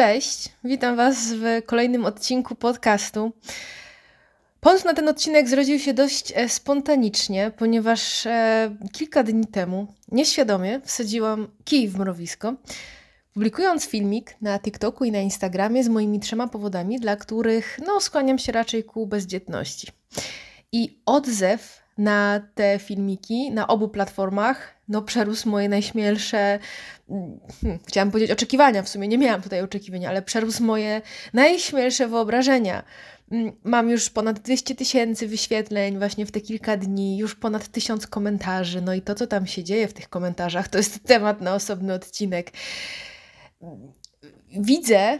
Cześć, witam Was w kolejnym odcinku podcastu. Pomysł na ten odcinek zrodził się dość e, spontanicznie, ponieważ e, kilka dni temu nieświadomie wsadziłam kij w mrowisko, publikując filmik na TikToku i na Instagramie z moimi trzema powodami, dla których no, skłaniam się raczej ku bezdzietności. I odzew na te filmiki na obu platformach no, przerósł moje najśmielsze, hmm, chciałam powiedzieć oczekiwania, w sumie nie miałam tutaj oczekiwań, ale przerósł moje najśmielsze wyobrażenia. Mm, mam już ponad 200 tysięcy wyświetleń właśnie w te kilka dni, już ponad tysiąc komentarzy. No i to, co tam się dzieje w tych komentarzach, to jest temat na osobny odcinek. Widzę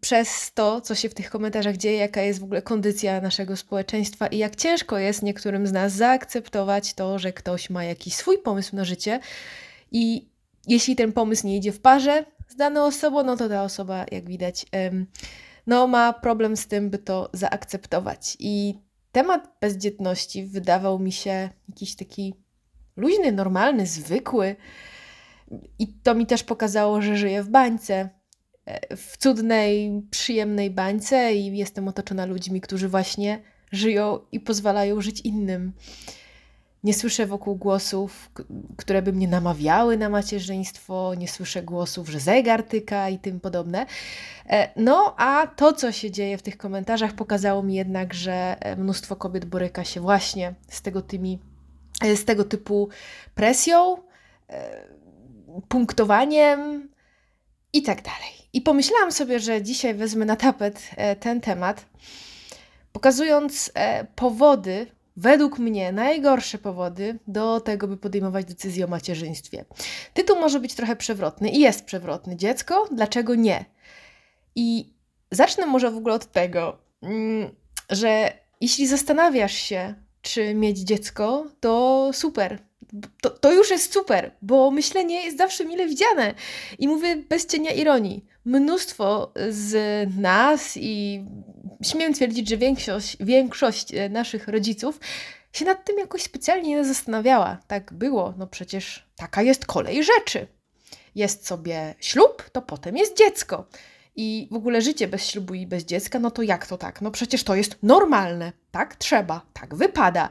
przez to, co się w tych komentarzach dzieje, jaka jest w ogóle kondycja naszego społeczeństwa i jak ciężko jest niektórym z nas zaakceptować to, że ktoś ma jakiś swój pomysł na życie i jeśli ten pomysł nie idzie w parze z daną osobą, no to ta osoba, jak widać, no, ma problem z tym, by to zaakceptować. I temat bezdzietności wydawał mi się jakiś taki luźny, normalny, zwykły. I to mi też pokazało, że żyję w bańce. W cudnej, przyjemnej bańce i jestem otoczona ludźmi, którzy właśnie żyją i pozwalają żyć innym. Nie słyszę wokół głosów, które by mnie namawiały na macierzyństwo, nie słyszę głosów, że zegar tyka i tym podobne. E, no, a to, co się dzieje w tych komentarzach, pokazało mi jednak, że e, mnóstwo kobiet boryka się właśnie z tego, tymi, e, z tego typu presją, punktowaniem i tak dalej. I pomyślałam sobie, że dzisiaj wezmę na tapet ten temat, pokazując powody, według mnie najgorsze powody do tego, by podejmować decyzję o macierzyństwie. Tytuł może być trochę przewrotny i jest przewrotny. Dziecko? Dlaczego nie? I zacznę może w ogóle od tego, mm, że jeśli zastanawiasz się, czy mieć dziecko, to super. To, to już jest super, bo myślenie jest zawsze mile widziane. I mówię bez cienia ironii. Mnóstwo z nas i śmiem twierdzić, że większość, większość e, naszych rodziców się nad tym jakoś specjalnie nie zastanawiała. Tak było, no przecież taka jest kolej rzeczy. Jest sobie ślub, to potem jest dziecko. I w ogóle życie bez ślubu i bez dziecka, no to jak to tak? No przecież to jest normalne. Tak trzeba, tak wypada.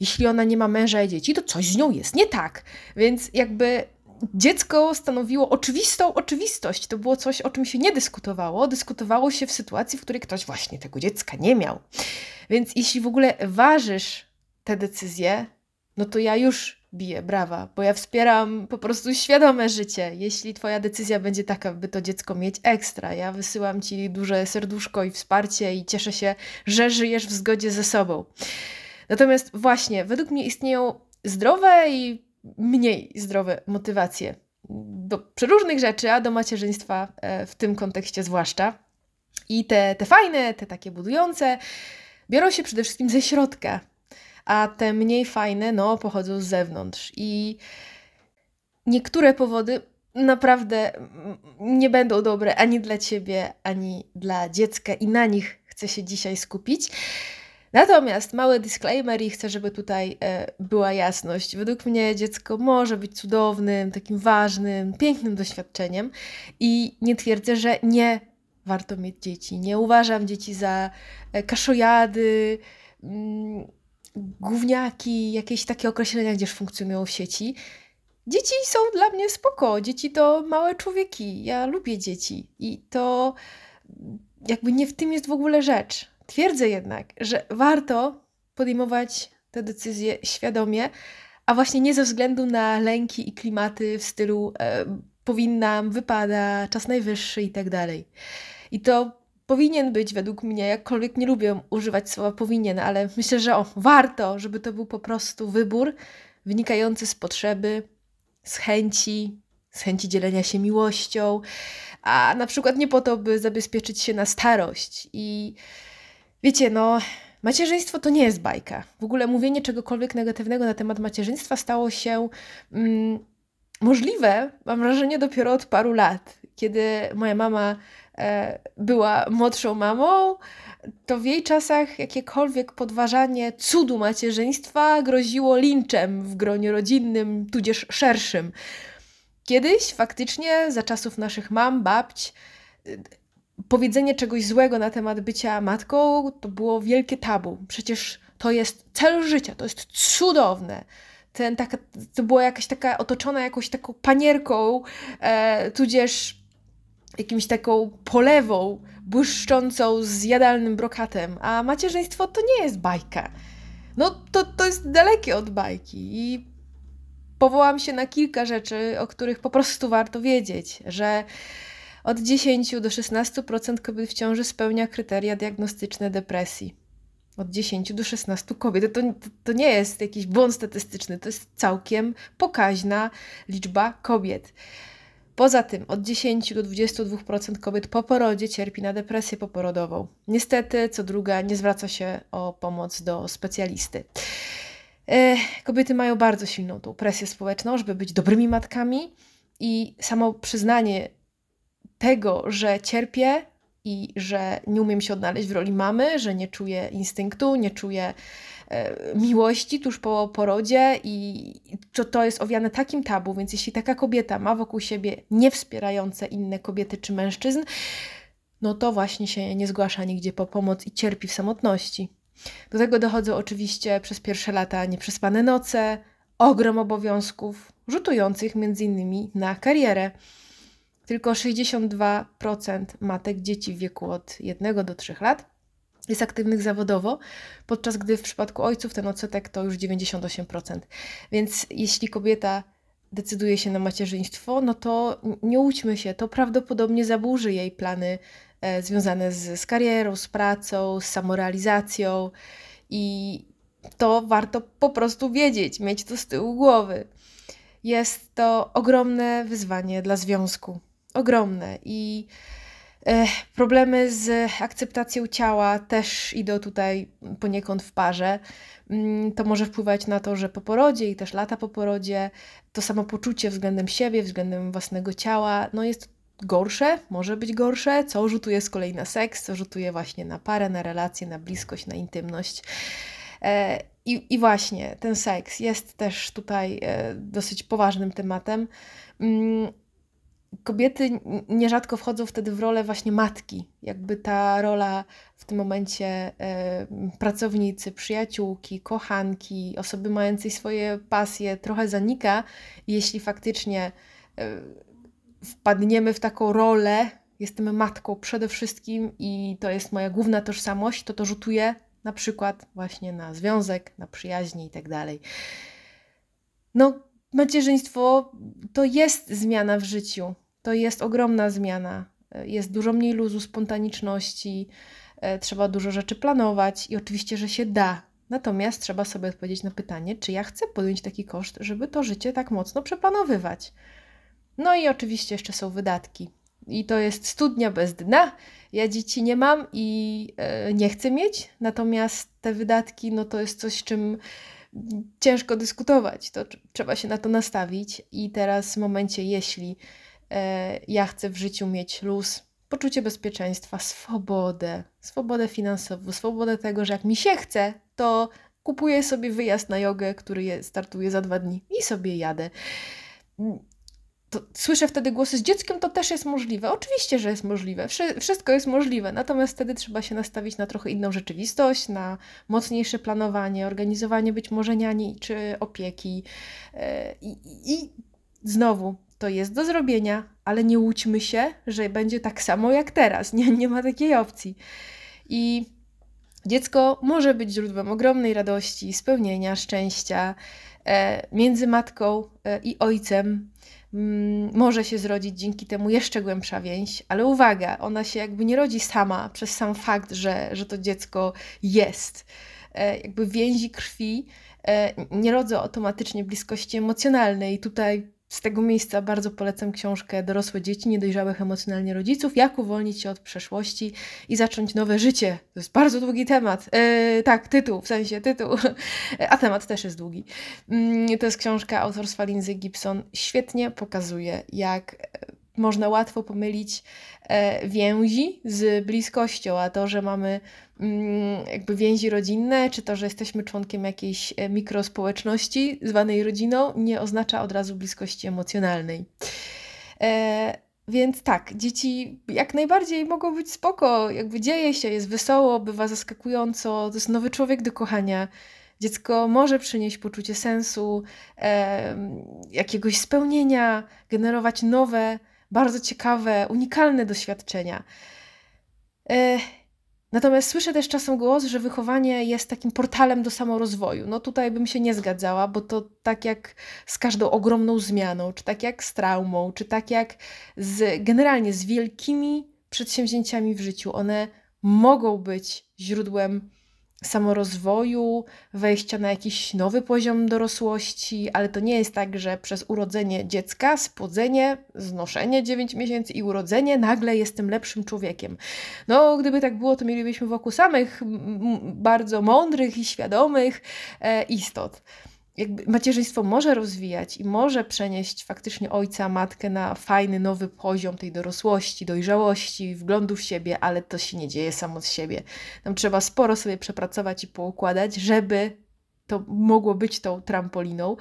Jeśli ona nie ma męża i dzieci, to coś z nią jest nie tak. Więc jakby dziecko stanowiło oczywistą oczywistość. To było coś, o czym się nie dyskutowało. Dyskutowało się w sytuacji, w której ktoś właśnie tego dziecka nie miał. Więc jeśli w ogóle ważysz te decyzje, no to ja już biję brawa, bo ja wspieram po prostu świadome życie. Jeśli Twoja decyzja będzie taka, by to dziecko mieć ekstra, ja wysyłam Ci duże serduszko i wsparcie i cieszę się, że żyjesz w zgodzie ze sobą. Natomiast właśnie, według mnie istnieją zdrowe i mniej zdrowe motywacje do przeróżnych rzeczy, a do macierzyństwa e, w tym kontekście zwłaszcza. I te, te fajne, te takie budujące, biorą się przede wszystkim ze środka, a te mniej fajne, no, pochodzą z zewnątrz. I niektóre powody naprawdę nie będą dobre ani dla ciebie, ani dla dziecka, i na nich chcę się dzisiaj skupić. Natomiast mały disclaimer i chcę, żeby tutaj e, była jasność. Według mnie dziecko może być cudownym, takim ważnym, pięknym doświadczeniem i nie twierdzę, że nie warto mieć dzieci. Nie uważam dzieci za e, kaszojady, mm, gówniaki, jakieś takie określenia gdzieś funkcjonują w sieci. Dzieci są dla mnie spoko. Dzieci to małe człowieki. Ja lubię dzieci i to jakby nie w tym jest w ogóle rzecz. Twierdzę jednak, że warto podejmować te decyzje świadomie, a właśnie nie ze względu na lęki i klimaty w stylu e, powinnam, wypada, czas najwyższy i tak dalej. I to powinien być według mnie, jakkolwiek nie lubię używać słowa powinien, ale myślę, że o, warto, żeby to był po prostu wybór wynikający z potrzeby, z chęci, z chęci dzielenia się miłością, a na przykład nie po to, by zabezpieczyć się na starość i Wiecie, no, macierzyństwo to nie jest bajka. W ogóle mówienie czegokolwiek negatywnego na temat macierzyństwa stało się mm, możliwe, mam wrażenie, dopiero od paru lat. Kiedy moja mama e, była młodszą mamą, to w jej czasach jakiekolwiek podważanie cudu macierzyństwa groziło linczem w gronie rodzinnym, tudzież szerszym. Kiedyś faktycznie, za czasów naszych mam, babć, powiedzenie czegoś złego na temat bycia matką to było wielkie tabu. Przecież to jest cel życia, to jest cudowne. Ten, taka, to była jakaś taka otoczona jakąś taką panierką, e, tudzież jakimś taką polewą błyszczącą z jadalnym brokatem, a macierzyństwo to nie jest bajka. No to, to jest dalekie od bajki i powołam się na kilka rzeczy, o których po prostu warto wiedzieć, że od 10 do 16% kobiet w ciąży spełnia kryteria diagnostyczne depresji. Od 10 do 16 kobiet. To, to, nie jest jakiś błąd statystyczny, to jest całkiem pokaźna liczba kobiet. Poza tym od 10 do 22% kobiet po porodzie cierpi na depresję poporodową. Niestety, co druga nie zwraca się o pomoc do specjalisty. E, kobiety mają bardzo silną tą presję społeczną, żeby być dobrymi matkami i samo przyznanie tego, że cierpię i że nie umiem się odnaleźć w roli mamy, że nie czuję instynktu, nie czuję e, miłości tuż po porodzie i to, to jest owiane takim tabu, więc jeśli taka kobieta ma wokół siebie niewspierające inne kobiety czy mężczyzn, no to właśnie się nie zgłasza nigdzie po pomoc i cierpi w samotności. Do tego dochodzą oczywiście przez pierwsze lata nieprzespane noce, ogrom obowiązków, rzutujących między innymi na karierę. Tylko 62% matek dzieci w wieku od 1 do 3 lat jest aktywnych zawodowo, podczas gdy w przypadku ojców ten odsetek to już 98%. Więc jeśli kobieta decyduje się na macierzyństwo, no to nie łudźmy się, to prawdopodobnie zaburzy jej plany e, związane z, z karierą, z pracą, z samorealizacją i to warto po prostu wiedzieć, mieć to z tyłu głowy. Jest to ogromne wyzwanie dla związku ogromne i e, problemy z akceptacją ciała też idą tutaj poniekąd w parze. Mm, to może wpływać na to, że po porodzie i też lata po porodzie to samopoczucie względem siebie, względem własnego ciała, no jest gorsze, może być gorsze, co rzutuje z kolei na seks, co rzutuje właśnie na parę, na relacje, na bliskość, na intymność. E, I, I właśnie ten seks jest też tutaj e, dosyć poważnym tematem. Kobiety nierzadko wchodzą wtedy w rolę właśnie matki. Jakby ta rola w tym momencie pracownicy, przyjaciółki, kochanki, osoby mającej swoje pasje trochę zanika. Jeśli faktycznie e, wpadniemy w taką rolę, jestem matką przede wszystkim i to jest moja główna tożsamość, to to rzutuje na przykład właśnie na związek, na przyjaźnie i tak dalej. No, macierzyństwo to jest zmiana w życiu to jest ogromna zmiana. Jest dużo mniej luzu, spontaniczności, e, trzeba dużo rzeczy planować i oczywiście, że się da. Natomiast trzeba sobie odpowiedzieć na pytanie, czy ja chcę podjąć taki koszt, żeby to życie tak mocno przeplanowywać. No i oczywiście jeszcze są wydatki. I to jest studnia bez dna. Ja dzieci nie mam i e, nie chcę mieć, natomiast te wydatki, no to jest coś, czym ciężko dyskutować. To trzeba się na to nastawić. I teraz w momencie, jeśli ja chcę w życiu mieć luz, poczucie bezpieczeństwa, swobodę, swobodę finansową, swobodę tego, że jak mi się chce, to kupuję sobie wyjazd na jogę, który startuje za dwa dni i sobie jadę. To słyszę wtedy głosy z dzieckiem, to też jest możliwe. Oczywiście, że jest możliwe. Wszystko jest możliwe, natomiast wtedy trzeba się nastawić na trochę inną rzeczywistość, na mocniejsze planowanie, organizowanie być może niani czy opieki. E, I, i znowu, to jest do zrobienia, ale nie łudźmy się, że będzie tak samo jak teraz. Nie, nie ma takiej opcji. I dziecko może być źródłem ogromnej radości, spełnienia, szczęścia. E, między matką e, i ojcem mm, może się zrodzić dzięki temu jeszcze głębsza więź, ale uwaga, ona się jakby nie rodzi sama przez sam fakt, że, że to dziecko jest. E, jakby więzi krwi e, nie rodzą automatycznie bliskości emocjonalnej. Tutaj z tego miejsca bardzo polecam książkę Dorosłe dzieci niedojrzałych emocjonalnie rodziców. Jak uwolnić się od przeszłości i zacząć nowe życie. To jest bardzo długi temat. E, tak, tytuł, w sensie tytuł, a temat też jest długi. Mm, to jest książka autorstwa Lindsay Gibson. Świetnie pokazuje, jak można łatwo pomylić e, więzi z bliskością, a to, że mamy mm, jakby więzi rodzinne, czy to, że jesteśmy członkiem jakiejś e, mikrospołeczności zwanej rodziną, nie oznacza od razu bliskości emocjonalnej. E, więc tak, dzieci jak najbardziej mogą być spoko, jakby dzieje się, jest wesoło, bywa zaskakująco, to jest nowy człowiek do kochania. Dziecko może przynieść poczucie sensu, e, jakiegoś spełnienia, generować nowe, bardzo ciekawe, unikalne doświadczenia. E, Natomiast słyszę też czasem głos, że wychowanie jest takim portalem do samorozwoju. No tutaj bym się nie zgadzała, bo to tak jak z każdą ogromną zmianą, czy tak jak z traumą, czy tak jak z generalnie z wielkimi przedsięwzięciami w życiu, one mogą być źródłem samorozwoju, wejścia na jakiś nowy poziom dorosłości, ale to nie jest tak, że przez urodzenie dziecka, spłodzenie, znoszenie 9 miesięcy i urodzenie nagle jestem lepszym człowiekiem. No, gdyby tak było, to mielibyśmy wokół samych bardzo mądrych i świadomych e, istot jakby macierzyństwo może rozwijać i może przenieść faktycznie ojca, matkę na fajny, nowy poziom tej dorosłości, dojrzałości, wglądu w siebie, ale to się nie dzieje samo z siebie. Tam trzeba sporo sobie przepracować i poukładać, żeby to mogło być tą trampoliną.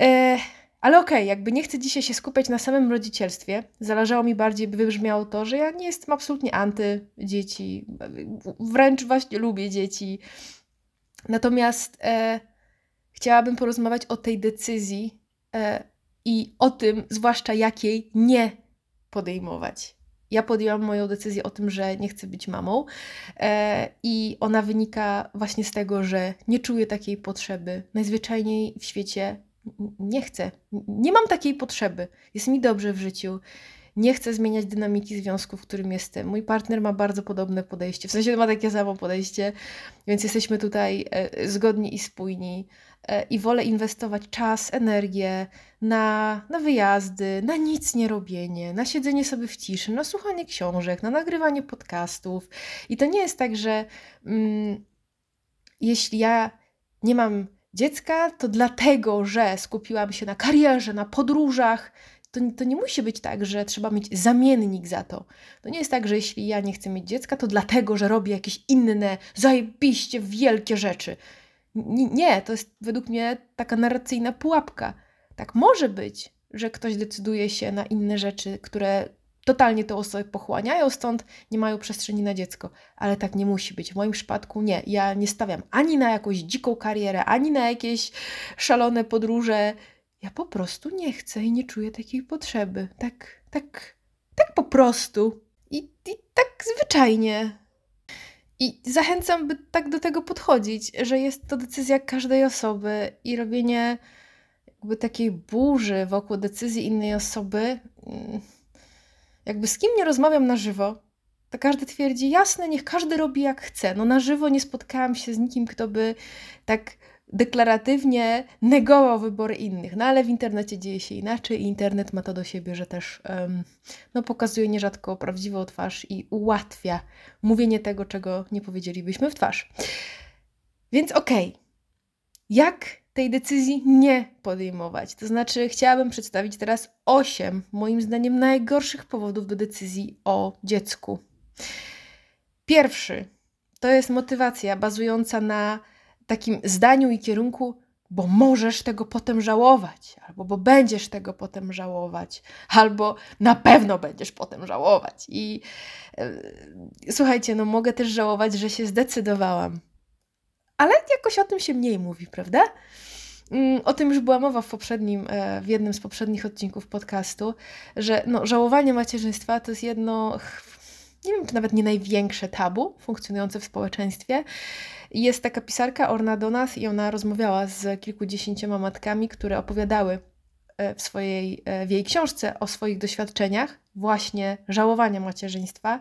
E, ale okej, okay, jakby nie chcę dzisiaj się skupiać na samym rodzicielstwie. Zależało mi bardziej, by wybrzmiało to, że ja nie jestem absolutnie anty dzieci. Wręcz właśnie lubię dzieci. Natomiast... E, chciałabym porozmawiać o tej decyzji e, i o tym, zwłaszcza jakiej nie podejmować. Ja podjęłam moją decyzję o tym, że nie chcę być mamą, e, i ona wynika właśnie z tego, że nie czuję takiej potrzeby. Najzwyczajniej w świecie nie chcę. Nie mam takiej potrzeby. Jest mi dobrze w życiu. Nie chcę zmieniać dynamiki związku, w którym jestem. Mój partner ma bardzo podobne podejście, w sensie ma takie samo podejście, więc jesteśmy tutaj e, zgodni i spójni. E, i wolę inwestować czas, energię na, na wyjazdy, na nic nie robienie, na siedzenie sobie w ciszy, na słuchanie książek, na nagrywanie podcastów. I to nie jest tak, że mm, jeśli ja nie mam dziecka, to dlatego, że skupiłam się na karierze, na podróżach, to, to nie musi być tak, że trzeba mieć zamiennik za to. To nie jest tak, że jeśli ja nie chcę mieć dziecka, to dlatego, że robię jakieś inne, zajebiście wielkie rzeczy. Nie, to jest według mnie taka narracyjna pułapka. Tak może być, że ktoś decyduje się na inne rzeczy, które totalnie tę osobę pochłaniają, stąd nie mają przestrzeni na dziecko. Ale tak nie musi być. W moim przypadku nie. Ja nie stawiam ani na jakąś dziką karierę, ani na jakieś szalone podróże. Ja po prostu nie chcę i nie czuję takiej potrzeby. Tak, tak, tak po prostu. I, i tak zwyczajnie. I zachęcam, by tak do tego podchodzić, że jest to decyzja każdej osoby i robienie jakby takiej burzy wokół decyzji innej osoby. Mm, jakby z kim nie rozmawiam na żywo, to każdy twierdzi, jasne, niech każdy robi jak chce. No na żywo nie spotkałam się z nikim, kto by tak deklaratywnie negował wybory innych. No ale w internecie dzieje się inaczej i internet ma to do siebie, że też um, no, pokazuje nierzadko prawdziwą twarz i ułatwia mówienie tego, czego nie powiedzielibyśmy w twarz. Więc okej, okay. jak tej decyzji nie podejmować? To znaczy, chciałabym przedstawić teraz osiem, moim zdaniem, najgorszych powodów do decyzji o dziecku. Pierwszy to jest motywacja bazująca na takim zdaniu i kierunku, bo możesz tego potem żałować, albo bo będziesz tego potem żałować, albo na pewno będziesz potem żałować. I e, słuchajcie, no mogę też żałować, że się zdecydowałam. Ale jakoś o tym się mniej mówi, prawda? Mm, o tym już była mowa w poprzednim, e, w jednym z poprzednich odcinków podcastu, że no, żałowanie macierzyństwa to jest jedno, nie wiem, czy nawet nie największe tabu funkcjonujące w społeczeństwie. Jest taka pisarka Orna Donath i ona rozmawiała z kilkudziesięcioma matkami, które opowiadały e, w, swojej, e, w jej książce o swoich doświadczeniach właśnie żałowania macierzyństwa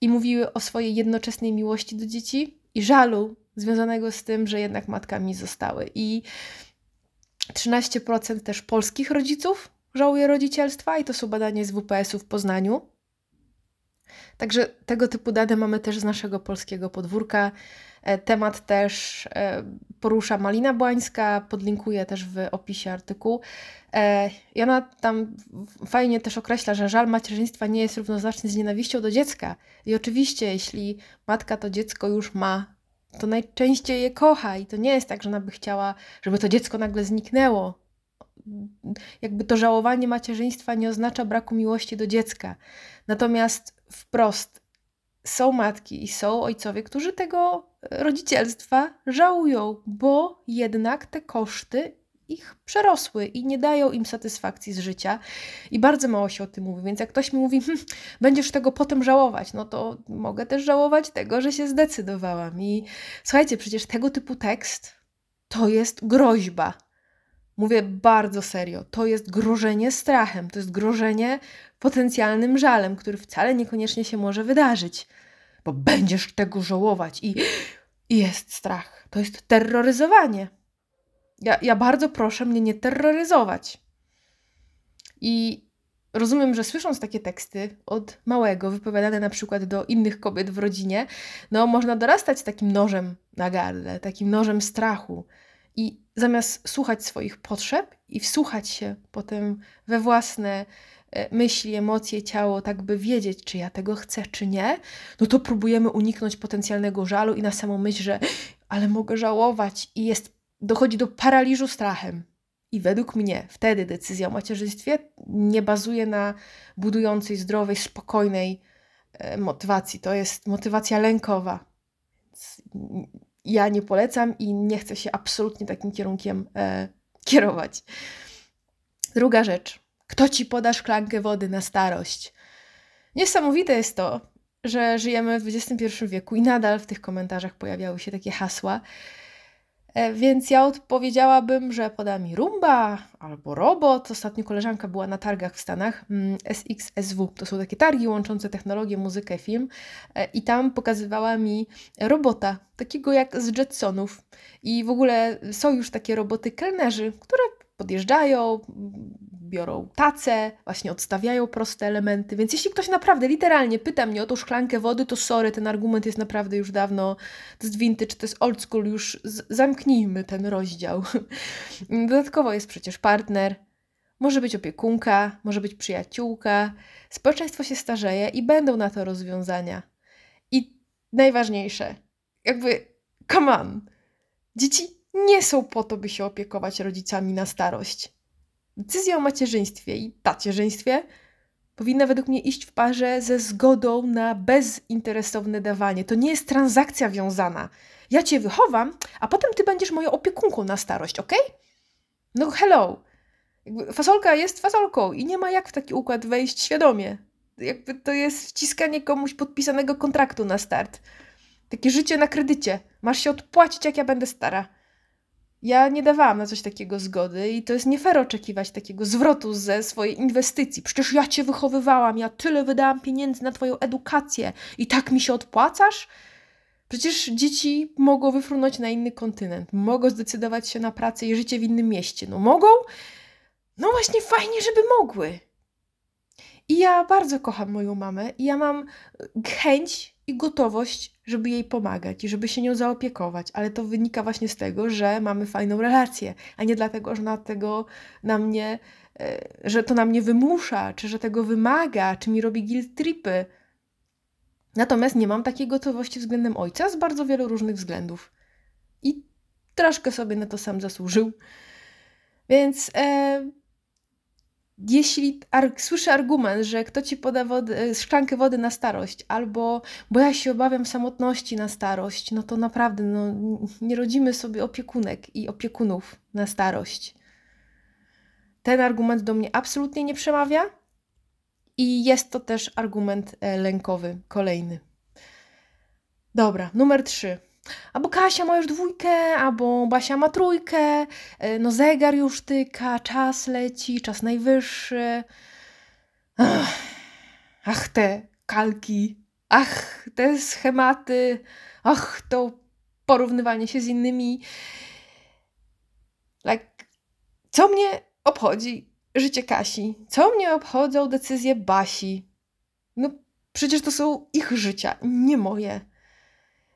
i mówiły o swojej jednoczesnej miłości do dzieci i żalu związanego z tym, że jednak matkami zostały. I 13% też polskich rodziców żałuje rodzicielstwa i to są badania z WPS-u w Poznaniu. Także tego typu dane mamy też z naszego polskiego podwórka. E, temat też e, porusza Malina Błańska, podlinkuję też w opisie artykułu. E, I ona tam fajnie też określa, że żal macierzyństwa nie jest równoznaczny z nienawiścią do dziecka. I oczywiście, jeśli matka to dziecko już ma, to najczęściej je kocha i to nie jest tak, że ona by chciała, żeby to dziecko nagle zniknęło. jakby to żałowanie macierzyństwa nie oznacza braku miłości do dziecka. Natomiast wprost są matki i są ojcowie, którzy tego rodzicielstwa żałują, bo jednak te koszty ich przerosły i nie dają im satysfakcji z życia. I bardzo mało się o tym mówi. Więc jak ktoś mi mówi, hm, będziesz tego potem żałować, no to mogę też żałować tego, że się zdecydowałam. I słuchajcie, przecież tego typu tekst to jest groźba. Mówię bardzo serio. To jest grożenie strachem, to jest grożenie potencjalnym żalem, który wcale niekoniecznie się może wydarzyć, bo będziesz tego żałować i, jest strach. To jest terroryzowanie. Ja, ja bardzo proszę mnie nie terroryzować. I rozumiem, że słysząc takie teksty od małego, wypowiadane na przykład do innych kobiet w rodzinie, no można dorastać z takim nożem na gardle, takim nożem strachu. I zamiast słuchać swoich potrzeb i wsłuchać się potem we własne myśli, emocje, ciało, tak by wiedzieć, czy ja tego chcę, czy nie, no to próbujemy uniknąć potencjalnego żalu i na samą myśl, że ale mogę żałować i jest dochodzi do paraliżu strachem. I według mnie wtedy decyzja o macierzyństwie nie bazuje na budującej, zdrowej, spokojnej e, motywacji. To jest motywacja lękowa. Ja nie polecam i nie chcę się absolutnie takim kierunkiem e, kierować. Druga rzecz. Kto ci poda szklankę wody na starość? Niesamowite jest to, że żyjemy w XXI wieku i nadal w tych komentarzach pojawiały się takie hasła, E, więc ja odpowiedziałabym, że poda mi rumba albo robot. Ostatnio koleżanka była na targach w Stanach, mm, SXSW. To są takie targi łączące technologię, muzykę, film. E, I tam pokazywała mi robota, takiego jak z Jetsonów. I w ogóle są już takie roboty kelnerzy, które podjeżdżają, biorą tacę, właśnie odstawiają proste elementy. Więc jeśli ktoś naprawdę literalnie pyta mnie o tą szklankę wody, to sorry, ten argument jest naprawdę już dawno, to vintage, to jest old school, już zamknijmy ten rozdział. Dodatkowo jest przecież partner, może być opiekunka, może być przyjaciółka. Społeczeństwo się starzeje i będą na to rozwiązania. I najważniejsze, jakby, come on, dzieci nie są po to, by się opiekować rodzicami na starość. Decyzja o macierzyństwie i tacierzyństwie powinna według mnie iść w parze ze zgodą na bezinteresowne dawanie. To nie jest transakcja wiązana. Ja cię wychowam, a potem ty będziesz moją opiekunką na starość, ok? No hello. Fasolka jest fasolką i nie ma jak w taki układ wejść świadomie. Jakby to jest wciskanie komuś podpisanego kontraktu na start. Takie życie na kredycie. Masz się odpłacić, jak ja będę stara. Ja nie dawałam na coś takiego zgody i to jest nie fair oczekiwać takiego zwrotu ze swojej inwestycji. Przecież ja cię wychowywałam, ja tyle wydałam pieniędzy na twoją edukację i tak mi się odpłacasz? Przecież dzieci mogą wyfrunąć na inny kontynent, mogą zdecydować się na pracę i życie w innym mieście. No mogą? No właśnie fajnie, żeby mogły. I ja bardzo kocham moją mamę i ja mam chęć i gotowość, żeby jej pomagać i żeby się nią zaopiekować, ale to wynika właśnie z tego, że mamy fajną relację, a nie dlatego, że na tego na mnie, e, że to na mnie wymusza, czy że tego wymaga, czy mi robi guilt tripy. Natomiast nie mam takiej gotowości względem ojca z bardzo wielu różnych względów. I troszkę sobie na to sam zasłużył. Więc e, jeśli ar słyszę argument, że kto ci poda wody, e, szklankę wody na starość, albo bo ja się obawiam samotności na starość, no to naprawdę no, nie rodzimy sobie opiekunek i opiekunów na starość. Ten argument do mnie absolutnie nie przemawia i jest to też argument e, lękowy, kolejny. Dobra, numer trzy. Albo Kasia ma już dwójkę, albo Basia ma trójkę, e, no zegar już tyka, czas leci, czas najwyższy. Ach, ach te kalki, ach te schematy, ach to porównywanie się z innymi. Like, co mnie obchodzi życie Kasi? Co mnie obchodzą decyzje Basi? No przecież to są ich życia, nie moje.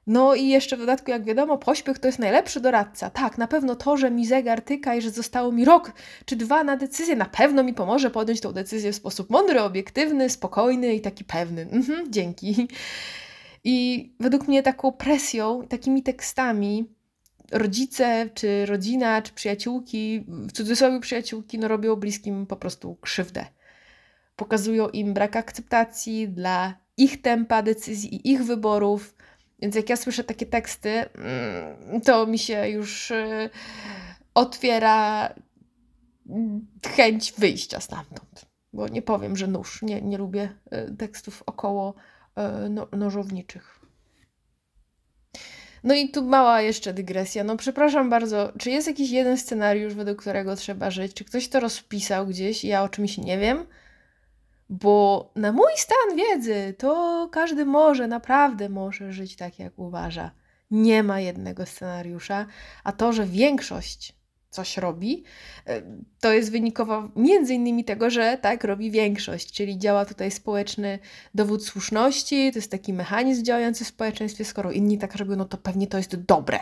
No i jeszcze w dodatku, jak wiadomo, pośpiech to jest najlepszy doradca. Tak, na pewno to, że mi zegar tyka i że zostało mi rok czy dwa na decyzję, na pewno mi pomoże podjąć tą decyzję w sposób mądry, obiektywny, spokojny i taki pewny. Mhm, dzięki. I według mnie taką presją, takimi tekstami rodzice, czy rodzina, czy przyjaciółki, w cudzysłowie przyjaciółki, no robią bliskim po prostu krzywdę. Pokazują im brak akceptacji dla ich tempa decyzji i ich wyborów. Więc jak ja słyszę takie teksty, mm, to mi się już y, otwiera chęć wyjścia stamtąd. Bo nie powiem, że nóż. Nie, nie lubię y, tekstów około y, no, nożowniczych. No i tu mała jeszcze dygresja. No przepraszam bardzo, czy jest jakiś jeden scenariusz, według którego trzeba żyć? Czy ktoś to rozpisał gdzieś ja o czymś nie wiem? Bo na mój stan wiedzy to każdy może, naprawdę może żyć tak, jak uważa. Nie ma jednego scenariusza, a to, że większość coś robi, e, to jest wynikowo między innymi tego, że tak robi większość, czyli działa tutaj społeczny dowód słuszności, to jest taki mechanizm działający w społeczeństwie, skoro inni tak robią, no to pewnie to jest dobre.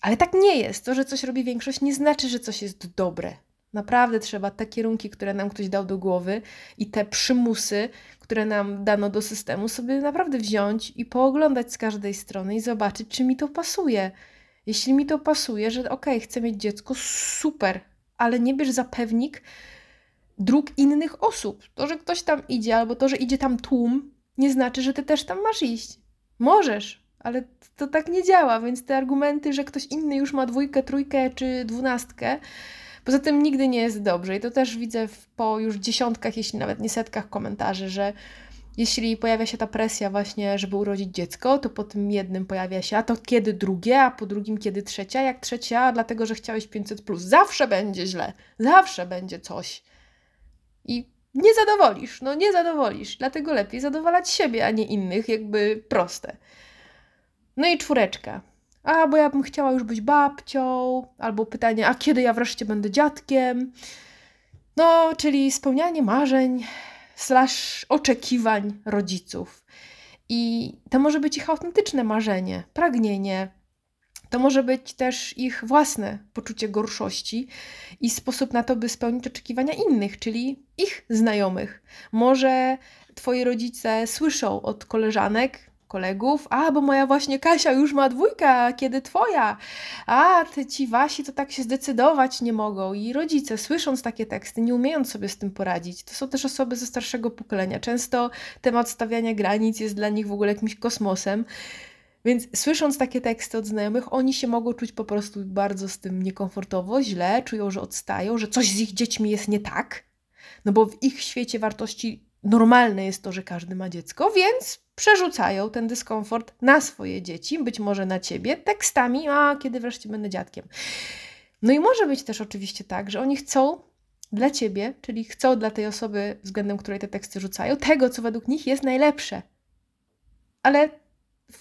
Ale tak nie jest. To, że coś robi większość, nie znaczy, że coś jest dobre. Naprawdę trzeba te kierunki, które nam ktoś dał do głowy i te przymusy, które nam dano do systemu, sobie naprawdę wziąć i pooglądać z każdej strony i zobaczyć, czy mi to pasuje. Jeśli mi to pasuje, że okej, okay, chcę mieć dziecko, super, ale nie bierz za pewnik dróg innych osób. To, że ktoś tam idzie, albo to, że idzie tam tłum, nie znaczy, że ty też tam masz iść. Możesz, ale to tak nie działa, więc te argumenty, że ktoś inny już ma dwójkę, trójkę czy dwunastkę, poza tym nigdy nie jest dobrze. I to też widzę w, po już dziesiątkach, jeśli nawet nie setkach komentarzy, że jeśli pojawia się ta presja właśnie, żeby urodzić dziecko, to po tym jednym pojawia się, a to kiedy drugie, a po drugim kiedy trzecia, jak trzecia, dlatego że chciałeś 500+. Plus. Zawsze będzie źle, zawsze będzie coś. I nie zadowolisz, no nie zadowolisz, dlatego lepiej zadowalać siebie, a nie innych, jakby proste. No i czwóreczka. A, bo ja bym chciała już być babcią, albo pytanie, a kiedy ja wreszcie będę dziadkiem? No, czyli spełnianie marzeń, slash oczekiwań rodziców. I to może być ich autentyczne marzenie, pragnienie. To może być też ich własne poczucie gorszości i sposób na to, by spełnić oczekiwania innych, czyli ich znajomych. Może twoi rodzice słyszą od koleżanek, kolegów, a bo moja właśnie Kasia już ma dwójkę, a kiedy twoja? A te ci wasi to tak się zdecydować nie mogą. I rodzice, słysząc takie teksty, nie umiejąc sobie z tym poradzić, to są też osoby ze starszego pokolenia. Często temat stawiania granic jest dla nich w ogóle jakimś kosmosem. Więc słysząc takie teksty od znajomych, oni się mogą czuć po prostu bardzo z tym niekomfortowo, źle, czują, że odstają, że coś z ich dziećmi jest nie tak, no bo w ich świecie wartości normalne jest to, że każdy ma dziecko, więc przerzucają ten dyskomfort na swoje dzieci, być może na ciebie, tekstami, a kiedy wreszcie będę dziadkiem. No i może być też oczywiście tak, że oni chcą dla ciebie, czyli chcą dla tej osoby, względem której te teksty rzucają, tego, co według nich jest najlepsze. Ale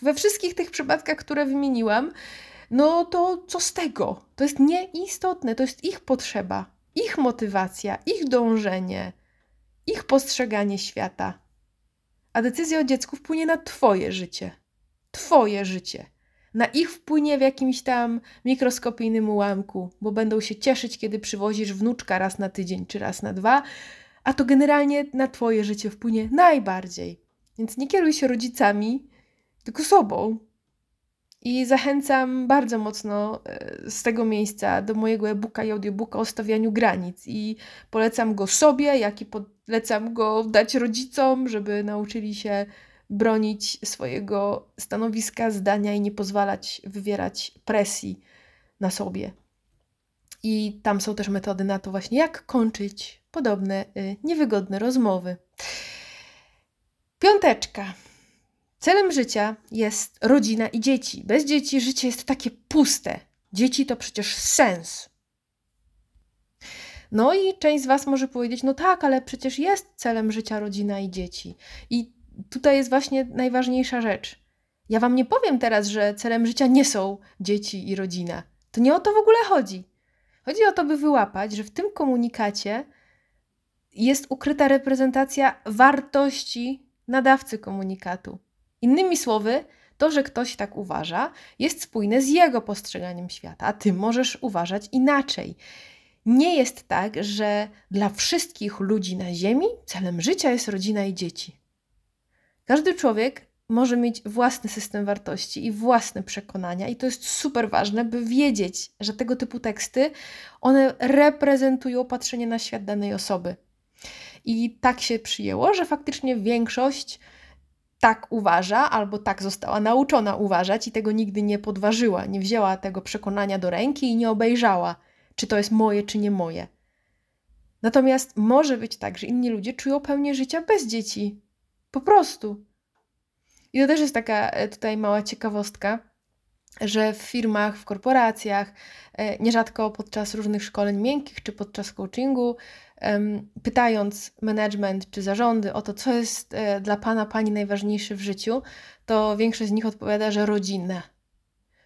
we wszystkich tych przypadkach, które wymieniłam, no to co z tego? To jest nieistotne, to jest ich potrzeba, ich motywacja, ich dążenie, ich postrzeganie świata a decyzja o dziecku wpłynie na Twoje życie. Twoje życie. Na ich wpłynie w jakimś tam mikroskopijnym ułamku, bo będą się cieszyć, kiedy przywozisz wnuczka raz na tydzień czy raz na dwa, a to generalnie na Twoje życie wpłynie najbardziej. Więc nie kieruj się rodzicami, tylko sobą. I zachęcam bardzo mocno e, z tego miejsca do mojego e-booka i audiobooka o stawianiu granic. I polecam go sobie, jak i polecam go dać rodzicom, żeby nauczyli się bronić swojego stanowiska, zdania i nie pozwalać wywierać presji na sobie. I tam są też metody na to właśnie, jak kończyć podobne y, niewygodne rozmowy. Piąteczka. Celem życia jest rodzina i dzieci. Bez dzieci życie jest takie puste. Dzieci to przecież sens. No i część z Was może powiedzieć: No tak, ale przecież jest celem życia rodzina i dzieci. I tutaj jest właśnie najważniejsza rzecz. Ja Wam nie powiem teraz, że celem życia nie są dzieci i rodzina. To nie o to w ogóle chodzi. Chodzi o to, by wyłapać, że w tym komunikacie jest ukryta reprezentacja wartości nadawcy komunikatu. Innymi słowy, to, że ktoś tak uważa, jest spójne z jego postrzeganiem świata, a ty możesz uważać inaczej. Nie jest tak, że dla wszystkich ludzi na Ziemi celem życia jest rodzina i dzieci. Każdy człowiek może mieć własny system wartości i własne przekonania, i to jest super ważne, by wiedzieć, że tego typu teksty one reprezentują patrzenie na świat danej osoby. I tak się przyjęło, że faktycznie większość tak uważa, albo tak została nauczona uważać i tego nigdy nie podważyła, nie wzięła tego przekonania do ręki i nie obejrzała, czy to jest moje, czy nie moje. Natomiast może być tak, że inni ludzie czują pełnię życia bez dzieci. Po prostu. I to też jest taka e, tutaj mała ciekawostka, że w firmach, w korporacjach, e, nierzadko podczas różnych szkoleń miękkich czy podczas coachingu, pytając management czy zarządy o to, co jest e, dla pana, pani najważniejsze w życiu, to większość z nich odpowiada, że rodzinne.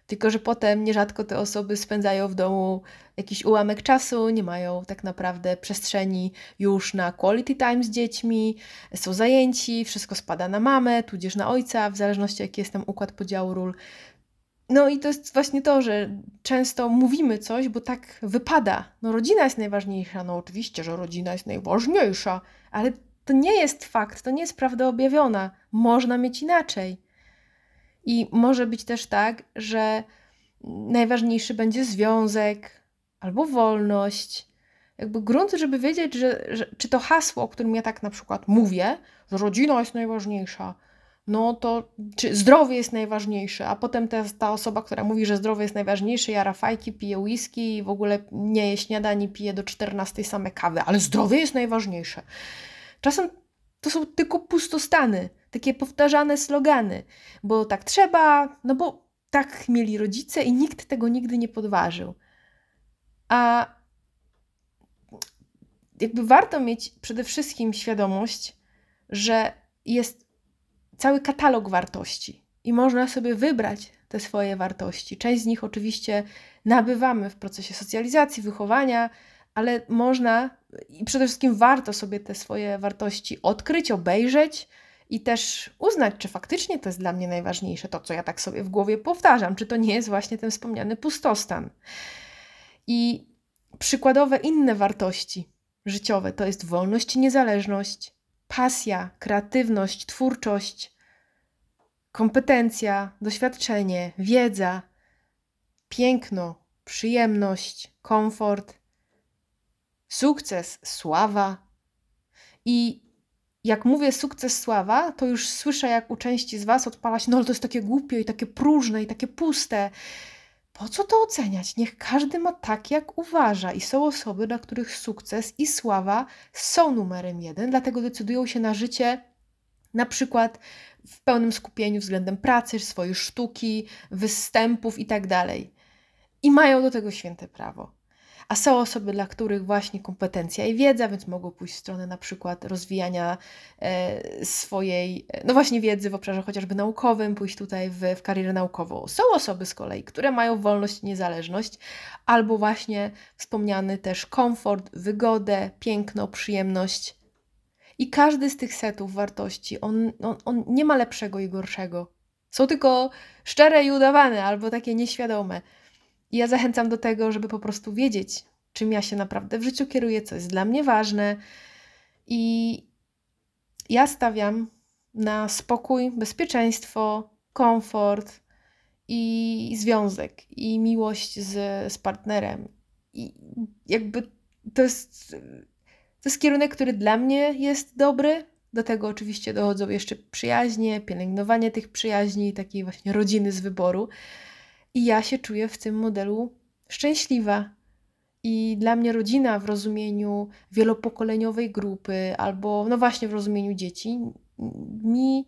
Tylko, że potem nierzadko te osoby spędzają w domu jakiś ułamek czasu, nie mają tak naprawdę przestrzeni już na quality time z dziećmi, są zajęci, wszystko spada na mamę, tudzież na ojca, w zależności jaki jest tam układ podziału ról. No i to jest właśnie to, że często mówimy coś, bo tak wypada. No rodzina jest najważniejsza, no oczywiście, że rodzina jest najważniejsza, ale to nie jest fakt, to nie jest prawda objawiona. Można mieć inaczej. I może być też tak, że najważniejszy będzie związek albo wolność. Jakby grunt, żeby wiedzieć, że, że czy to hasło, o którym ja tak na przykład mówię, że rodzina jest najważniejsza, no to czy zdrowie jest najważniejsze, a potem ta, ta osoba, która mówi, że zdrowie jest najważniejsze, jara fajki, pije whisky i w ogóle nie je śniadanie, pije do 14 same kawy, ale zdrowie jest najważniejsze. Czasem to są tylko pustostany, takie powtarzane slogany, bo tak trzeba, no bo tak mieli rodzice i nikt tego nigdy nie podważył. A jakby warto mieć przede wszystkim świadomość, że jest cały katalog wartości i można sobie wybrać te swoje wartości. Część z nich oczywiście nabywamy w procesie socjalizacji, wychowania, ale można i przede wszystkim warto sobie te swoje wartości odkryć, obejrzeć i też uznać, czy faktycznie to jest dla mnie najważniejsze, to co ja tak sobie w głowie powtarzam, czy to nie jest właśnie ten wspomniany pustostan. I przykładowe inne wartości życiowe to jest wolność i niezależność, pasja, kreatywność, twórczość, kompetencja, doświadczenie, wiedza, piękno, przyjemność, komfort, sukces, sława. I jak mówię sukces, sława, to już słyszę, jak u części z Was odpala się, no ale to jest takie głupie i takie próżne i takie puste. Po co to oceniać? Niech każdy ma tak, jak uważa. I są osoby, dla których sukces i sława są numerem jeden, dlatego decydują się na życie na przykład w pełnym skupieniu względem pracy, swojej sztuki, występów itd. Tak I mają do tego święte prawo a są osoby, dla których właśnie kompetencja i wiedza, więc mogą pójść w stronę na przykład rozwijania e, swojej, no właśnie wiedzy w obszarze chociażby naukowym, pójść tutaj w, w karierę naukową. Są osoby z kolei, które mają wolność niezależność, albo właśnie wspomniany też komfort, wygodę, piękno, przyjemność. I każdy z tych setów wartości, on, on, on nie ma lepszego i gorszego. Są tylko szczere i udawane, albo takie nieświadome. Ja zachęcam do tego, żeby po prostu wiedzieć, czym ja się naprawdę w życiu kieruję, co jest dla mnie ważne. I ja stawiam na spokój, bezpieczeństwo, komfort i związek, i miłość z, z partnerem. I jakby to jest, to jest kierunek, który dla mnie jest dobry. Do tego oczywiście dochodzą jeszcze przyjaźnie, pielęgnowanie tych przyjaźni, takiej właśnie rodziny z wyboru. I ja się czuję w tym modelu szczęśliwa. I dla mnie rodzina w rozumieniu wielopokoleniowej grupy, albo no właśnie w rozumieniu dzieci, mi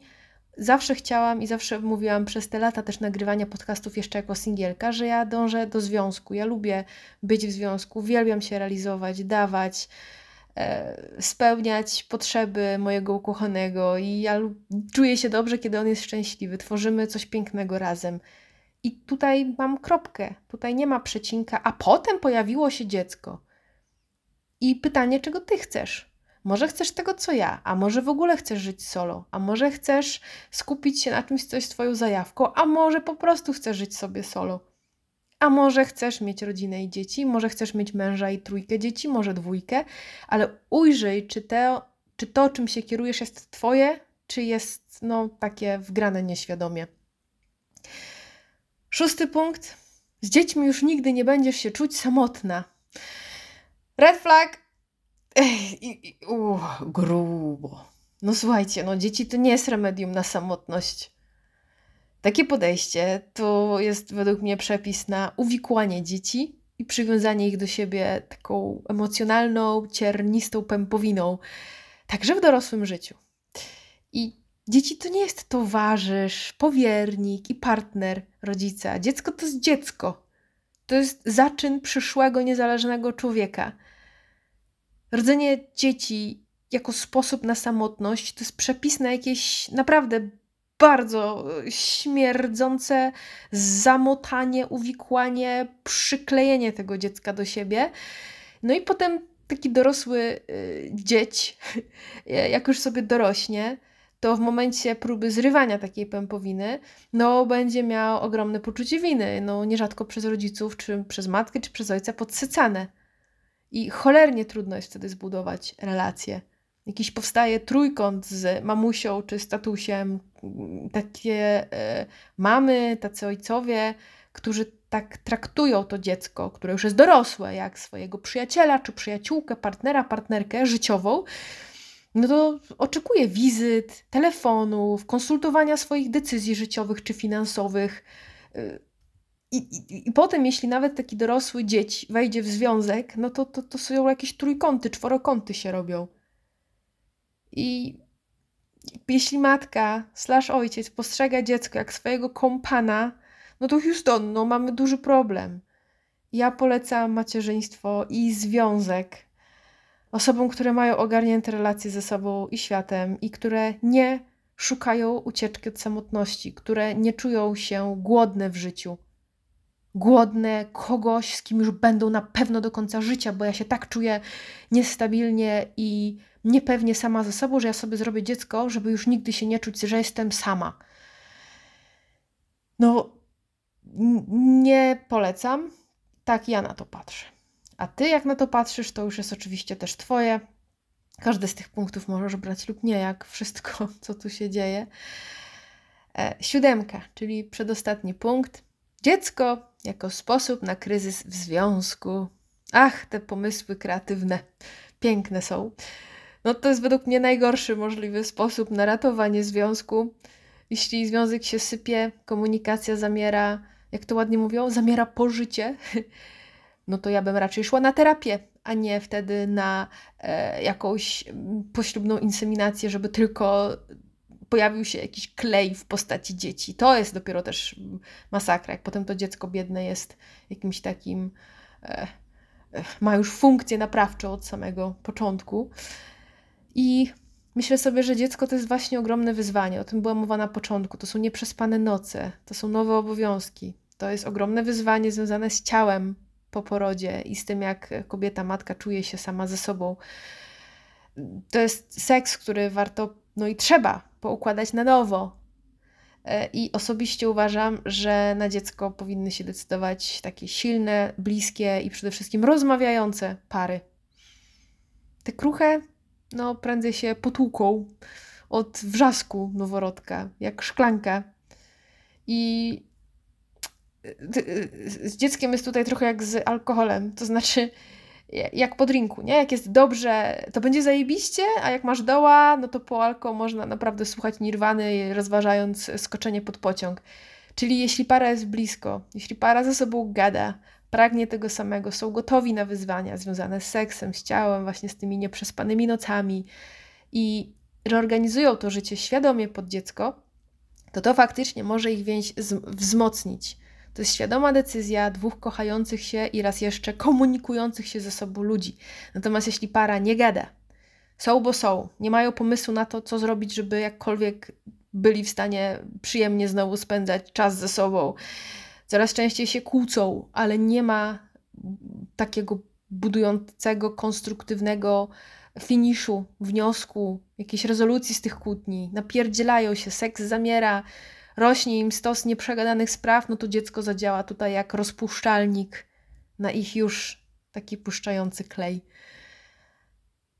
zawsze chciałam i zawsze mówiłam przez te lata też nagrywania podcastów jeszcze jako singielka, że ja dążę do związku. Ja lubię być w związku, uwielbiam się realizować, dawać, e, spełniać potrzeby mojego ukochanego i ja czuję się dobrze, kiedy on jest szczęśliwy. Tworzymy coś pięknego razem. I tutaj mam kropkę, tutaj nie ma przecinka, a potem pojawiło się dziecko. I pytanie, czego ty chcesz? Może chcesz tego, co ja, a może w ogóle chcesz żyć solo, a może chcesz skupić się na czymś, co jest Twoją zajawką, a może po prostu chcesz żyć sobie solo. A może chcesz mieć rodzinę i dzieci, może chcesz mieć męża i trójkę dzieci, może dwójkę, ale ujrzyj, czy, te, czy to, czym się kierujesz, jest Twoje czy jest no, takie wgrane nieświadomie. Szósty punkt. Z dziećmi już nigdy nie będziesz się czuć samotna. Red flag. Uh, grubo. No słuchajcie, no dzieci to nie jest remedium na samotność. Takie podejście to jest według mnie przepis na uwikłanie dzieci i przywiązanie ich do siebie taką emocjonalną, ciernistą pępowiną, także w dorosłym życiu. I dzieci to nie jest towarzysz, powiernik i partner rodzica. Dziecko to jest dziecko. To jest zaczyn przyszłego, niezależnego człowieka. Rodzenie dzieci jako sposób na samotność to jest przepis na jakieś naprawdę bardzo śmierdzące zamotanie, uwikłanie, przyklejenie tego dziecka do siebie. No i potem taki dorosły y, dzieć, jak już sobie dorośnie, to w momencie próby zrywania takiej pępowiny, no będzie miał ogromne poczucie winy, no nierzadko przez rodziców, czy przez matkę, czy przez ojca podsycane. I cholernie trudno jest wtedy zbudować relacje jakiś powstaje trójkąt z mamusią czy statusiem, takie e, mamy, tacy ojcowie, którzy tak traktują to dziecko, które już jest dorosłe, jak swojego przyjaciela czy przyjaciółkę, partnera, partnerkę życiową, no to oczekuje wizyt, telefonów, konsultowania swoich decyzji życiowych czy finansowych. E, I, i, I potem, jeśli nawet taki dorosły dzieć wejdzie w związek, no to, to, to są jakieś trójkąty, czworokąty się robią. I jeśli matka slash ojciec postrzega dziecko jak swojego kompana, no to Houston, no mamy duży problem. Ja polecam macierzyństwo i związek osobom, które mają ogarnięte relacje ze sobą i światem i które nie szukają ucieczki od samotności, które nie czują się głodne w życiu. Głodne kogoś, z kim już będą na pewno do końca życia, bo ja się tak czuję niestabilnie i niepewnie sama ze sobą, że ja sobie zrobię dziecko, żeby już nigdy się nie czuć, że jestem sama. No, nie polecam. Tak ja na to patrzę. A ty, jak na to patrzysz, to już jest oczywiście też twoje. Każdy z tych punktów możesz brać lub nie, jak wszystko, co tu się dzieje. E, siódemka, czyli przedostatni punkt. Dziecko jako sposób na kryzys w związku. Ach, te pomysły kreatywne, piękne są. No to jest według mnie najgorszy możliwy sposób na ratowanie związku. Jeśli związek się sypie, komunikacja zamiera, jak to ładnie mówią, zamiera pożycie, no to ja bym raczej szła na terapię, a nie wtedy na e, jakąś poślubną inseminację, żeby tylko pojawił się jakiś klej w postaci dzieci. To jest dopiero też masakra, jak potem to dziecko biedne jest jakimś takim, e, e ma już funkcję naprawczą od samego początku. I myślę sobie, że dziecko to jest właśnie ogromne wyzwanie. O tym była mowa na początku. To są nieprzespane noce, to są nowe obowiązki. To jest ogromne wyzwanie związane z ciałem po porodzie i z tym, jak kobieta, matka czuje się sama ze sobą. To jest seks, który warto, no i trzeba poukładać na nowo. E, I osobiście uważam, że na dziecko powinny się decydować takie silne, bliskie i przede wszystkim rozmawiające pary. Te kruche no prędzej się potłuką od wrzasku noworodka, jak szklanka. I z dzieckiem jest tutaj trochę jak z alkoholem, to znaczy jak po drinku, nie? Jak jest dobrze, to będzie zajebiście, a jak masz doła, no to po alko można naprawdę słuchać nirwany, rozważając skoczenie pod pociąg. Czyli jeśli para jest blisko, jeśli para ze sobą gada, pragnie tego samego, są gotowi na wyzwania związane z seksem, z ciałem, właśnie z tymi nieprzespanymi nocami i reorganizują to życie świadomie pod dziecko, to to faktycznie może ich więź wzmocnić. To jest świadoma decyzja dwóch kochających się i raz jeszcze komunikujących się ze sobą ludzi. Natomiast jeśli para nie gada, są bo są, nie mają pomysłu na to, co zrobić, żeby jakkolwiek byli w stanie przyjemnie znowu spędzać czas ze sobą, coraz częściej się kłócą, ale nie ma takiego budującego, konstruktywnego finiszu, wniosku, jakiejś rezolucji z tych kłótni. Napierdzielają się, seks zamiera, rośnie im stos nieprzegadanych spraw, no to dziecko zadziała tutaj jak rozpuszczalnik na ich już taki puszczający klej.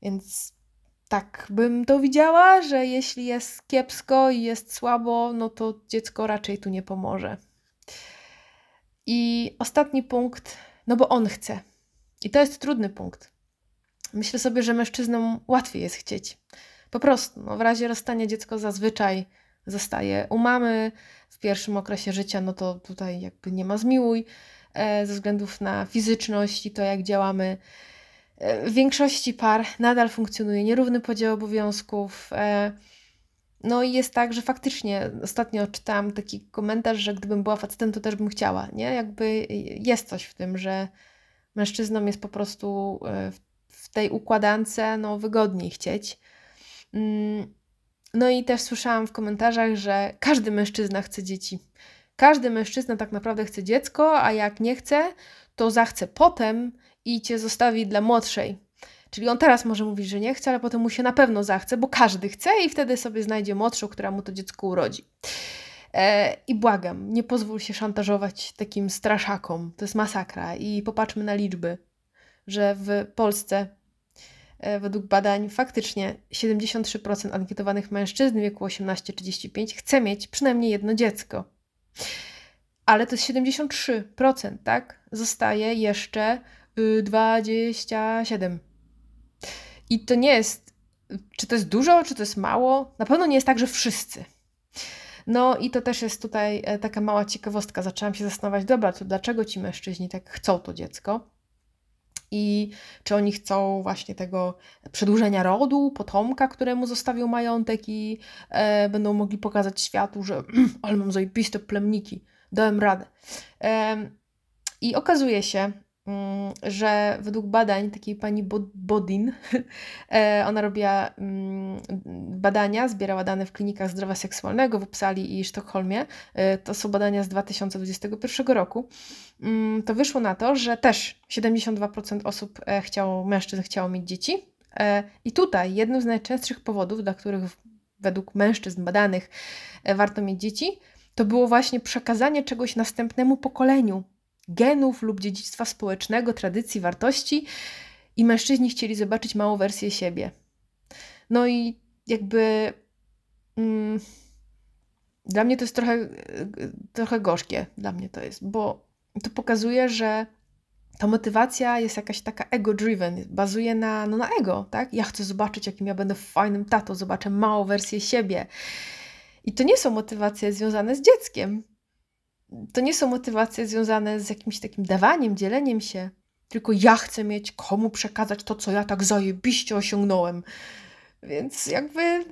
Więc tak bym to widziała, że jeśli jest kiepsko i jest słabo, no to dziecko raczej tu nie pomoże. I ostatni punkt, no bo on chce. I to jest trudny punkt. Myślę sobie, że mężczyznom łatwiej jest chcieć. Po prostu, no w razie rozstania dziecko zazwyczaj zostaje u mamy w pierwszym okresie życia, no to tutaj jakby nie ma zmiłuj e, ze względów na fizyczność i to, jak działamy. E, w większości par nadal funkcjonuje nierówny podział obowiązków. E, no i jest tak, że faktycznie ostatnio czytałam taki komentarz, że gdybym była facetem, to też bym chciała, nie? Jakby jest coś w tym, że mężczyznom jest po prostu w tej układance no, wygodniej chcieć. No i też słyszałam w komentarzach, że każdy mężczyzna chce dzieci. Każdy mężczyzna tak naprawdę chce dziecko, a jak nie chce, to zachce potem i cię zostawi dla młodszej. Czyli on teraz może mówić, że nie chce, ale potem mu się na pewno zachce, bo każdy chce i wtedy sobie znajdzie młodszą, która mu to dziecko urodzi. E, I błagam, nie pozwól się szantażować takim straszakom. To jest masakra. I popatrzmy na liczby, że w Polsce według badań faktycznie 73% ankietowanych mężczyzn w wieku 18-35 chce mieć przynajmniej jedno dziecko. Ale to jest 73%, tak? Zostaje jeszcze 27. Y, I to nie jest, czy to jest dużo, czy to jest mało? Na pewno nie jest tak, że wszyscy. No i to też jest tutaj e, taka mała ciekawostka. Zaczęłam się zastanawiać, dobra, to dlaczego ci mężczyźni tak chcą to dziecko? I czy oni chcą właśnie tego przedłużenia rodu, potomka, któremu zostawił majątek i e, będą mogli pokazać światu, że ale mam zajebiste plemniki, dałem radę. E, I okazuje się, że według badań takiej pani Bodin, e, ona robiła mm, badania, zbierała dane w klinikach zdrowia seksualnego w Uppsali i Sztokholmie, e, to są badania z 2021 roku, mm, to wyszło na to, że też 72% osób e, chciało, mężczyzn chciało mieć dzieci. I tutaj jednym z najczęstszych powodów, dla których według mężczyzn badanych warto mieć dzieci, to było właśnie przekazanie czegoś następnemu pokoleniu, genów lub dziedzictwa społecznego, tradycji, wartości i mężczyźni chcieli zobaczyć małą wersję siebie. No i jakby mm, dla mnie to jest trochę, trochę gorzkie, dla mnie to jest, bo to pokazuje, że ta motywacja jest jakaś taka ego-driven, bazuje na, no na ego, tak? Ja chcę zobaczyć, jakim ja będę fajnym tatą, zobaczę małą wersję siebie. I to nie są motywacje związane z dzieckiem to nie są motywacje związane z jakimś takim dawaniem, dzieleniem się, tylko ja chcę mieć komu przekazać to, co ja tak zajebiście osiągnąłem. Więc jakby mm,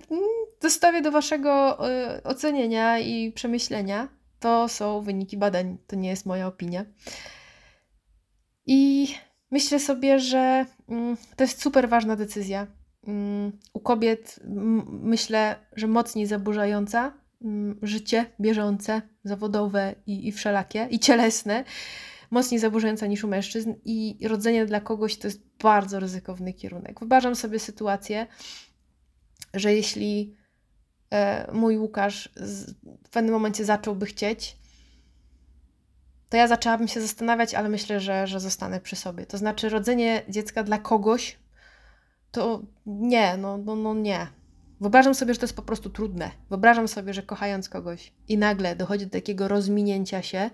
zostawię do Waszego y, ocenienia i przemyślenia. To są wyniki badań, to nie jest moja opinia. I myślę sobie, że mm, to jest super ważna decyzja. Mm, u kobiet myślę, że mocniej zaburzająca Mm, życie bieżące, zawodowe i, i wszelakie, i cielesne, mocniej zaburzająca niż u mężczyzn i rodzenie dla kogoś to jest bardzo ryzykowny kierunek. Wyobrażam sobie sytuację, że jeśli e, mój Łukasz z, w pewnym momencie zacząłby chcieć, to ja zaczęłabym się zastanawiać, ale myślę, że, że zostanę przy sobie. To znaczy, rodzenie dziecka dla kogoś to nie, no, no, no nie. Wyobrażam sobie, że to jest po prostu trudne. Wyobrażam sobie, że kochając kogoś i nagle dochodzi do takiego rozminięcia się,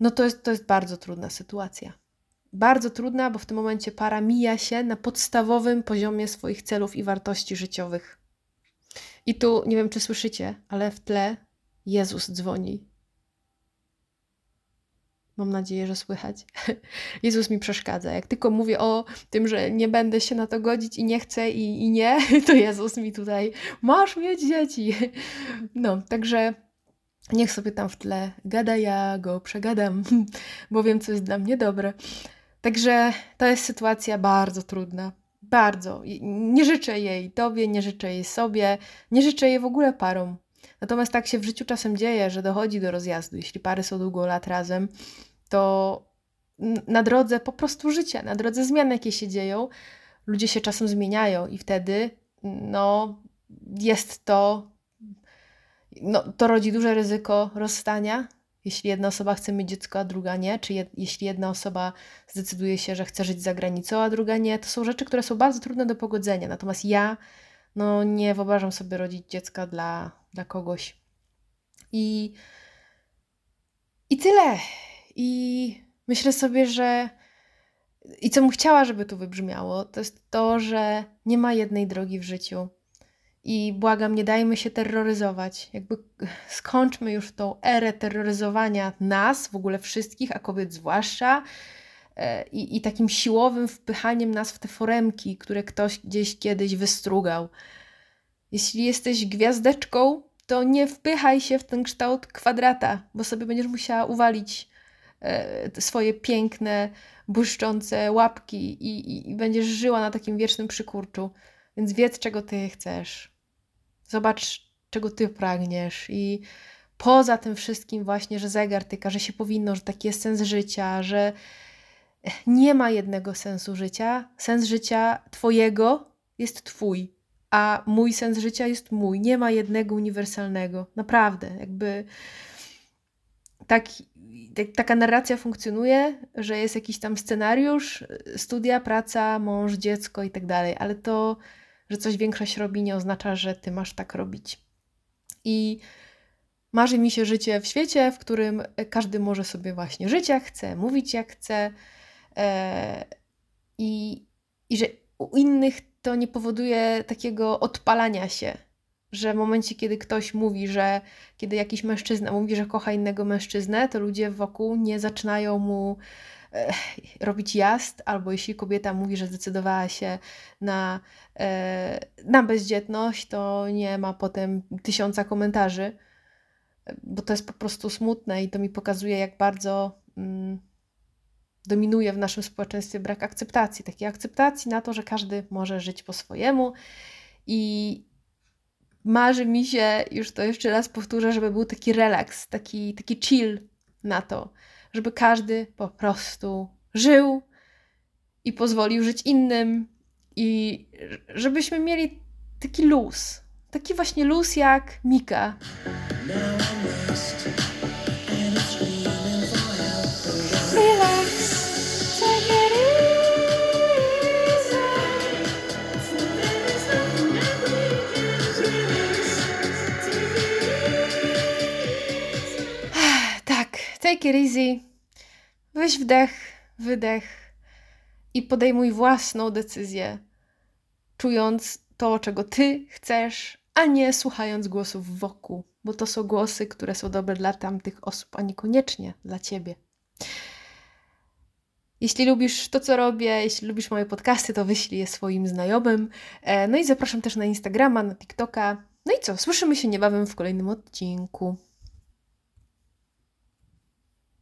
no to jest, to jest bardzo trudna sytuacja. Bardzo trudna, bo w tym momencie para mija się na podstawowym poziomie swoich celów i wartości życiowych. I tu nie wiem, czy słyszycie, ale w tle Jezus dzwoni Mam nadzieję, że słychać. Jezus mi przeszkadza. Jak tylko mówię o tym, że nie będę się na to godzić i nie chcę i, i nie, to Jezus mi tutaj, masz mieć dzieci. No, także niech sobie tam w tle gada, ja go przegadam, bo wiem, co jest dla mnie dobre. Także to jest sytuacja bardzo trudna. Bardzo. Nie życzę jej tobie, nie życzę jej sobie, nie życzę jej w ogóle parom. Natomiast tak się w życiu czasem dzieje, że dochodzi do rozjazdu, jeśli pary są długo lat razem to na drodze po prostu życia, na drodze zmian, jakie się dzieją, ludzie się czasem zmieniają i wtedy no, jest to, no, to rodzi duże ryzyko rozstania Jeśli jedna osoba chce mieć dziecko, a druga nie, czy je, jeśli jedna osoba zdecyduje się, że chce żyć za granicą, a druga nie, to są rzeczy, które są bardzo trudne do pogodzenia. Natomiast ja no, nie wyobrażam sobie rodzić dziecka dla, dla kogoś. I, I tyle. I myślę sobie, że i co bym chciała, żeby tu wybrzmiało, to jest to, że nie ma jednej drogi w życiu. I błagam, nie dajmy się terroryzować. Jakby skończmy już tą erę terroryzowania nas, w ogóle wszystkich, a kobiet zwłaszcza, e, i, i takim siłowym wpychaniem nas w te foremki, które ktoś gdzieś kiedyś wystrugał. Jeśli jesteś gwiazdeczką, to nie wpychaj się w ten kształt kwadrata, bo sobie będziesz musiała uwalić swoje piękne, błyszczące łapki i, i, i będziesz żyła na takim wiecznym przykurczu. Więc wiedz, czego ty chcesz. Zobacz, czego ty pragniesz. I poza tym wszystkim, właśnie, że zegar tyka, że się powinno, że taki jest sens życia, że nie ma jednego sensu życia. Sens życia Twojego jest Twój, a mój sens życia jest mój. Nie ma jednego uniwersalnego. Naprawdę, jakby tak, tak, taka narracja funkcjonuje, że jest jakiś tam scenariusz, studia, praca, mąż, dziecko i tak dalej, ale to że coś większość robi, nie oznacza, że ty masz tak robić. I marzy mi się życie w świecie, w którym każdy może sobie właśnie żyć jak chce, mówić jak chce e, i, i że u innych to nie powoduje takiego odpalania się, że w momencie, kiedy ktoś mówi, że kiedy jakiś mężczyzna mówi, że kocha innego mężczyznę, to ludzie wokół nie zaczynają mu e, robić jazd, albo jeśli kobieta mówi, że zdecydowała się na, e, na bezdzietność, to nie ma potem tysiąca komentarzy, bo to jest po prostu smutne i to mi pokazuje, jak bardzo mm, dominuje w naszym społeczeństwie brak akceptacji, takiej akceptacji na to, że każdy może żyć po swojemu i marzy mi się, już to jeszcze raz powtórzę, żeby był taki relaks, taki, taki chill na to, żeby każdy po prostu żył i pozwolił żyć innym i żebyśmy mieli taki luz, taki właśnie luz jak Mika. Take it easy. Weź wdech, wydech i podejmuj własną decyzję, czując to, czego ty chcesz, a nie słuchając głosów wokół, bo to są głosy, które są dobre dla tamtych osób, a niekoniecznie dla ciebie. Jeśli lubisz to, co robię, jeśli lubisz moje podcasty, to wyślij je swoim znajomym. E, no i zapraszam też na Instagrama, na TikToka. No i co? Słyszymy się niebawem w kolejnym odcinku.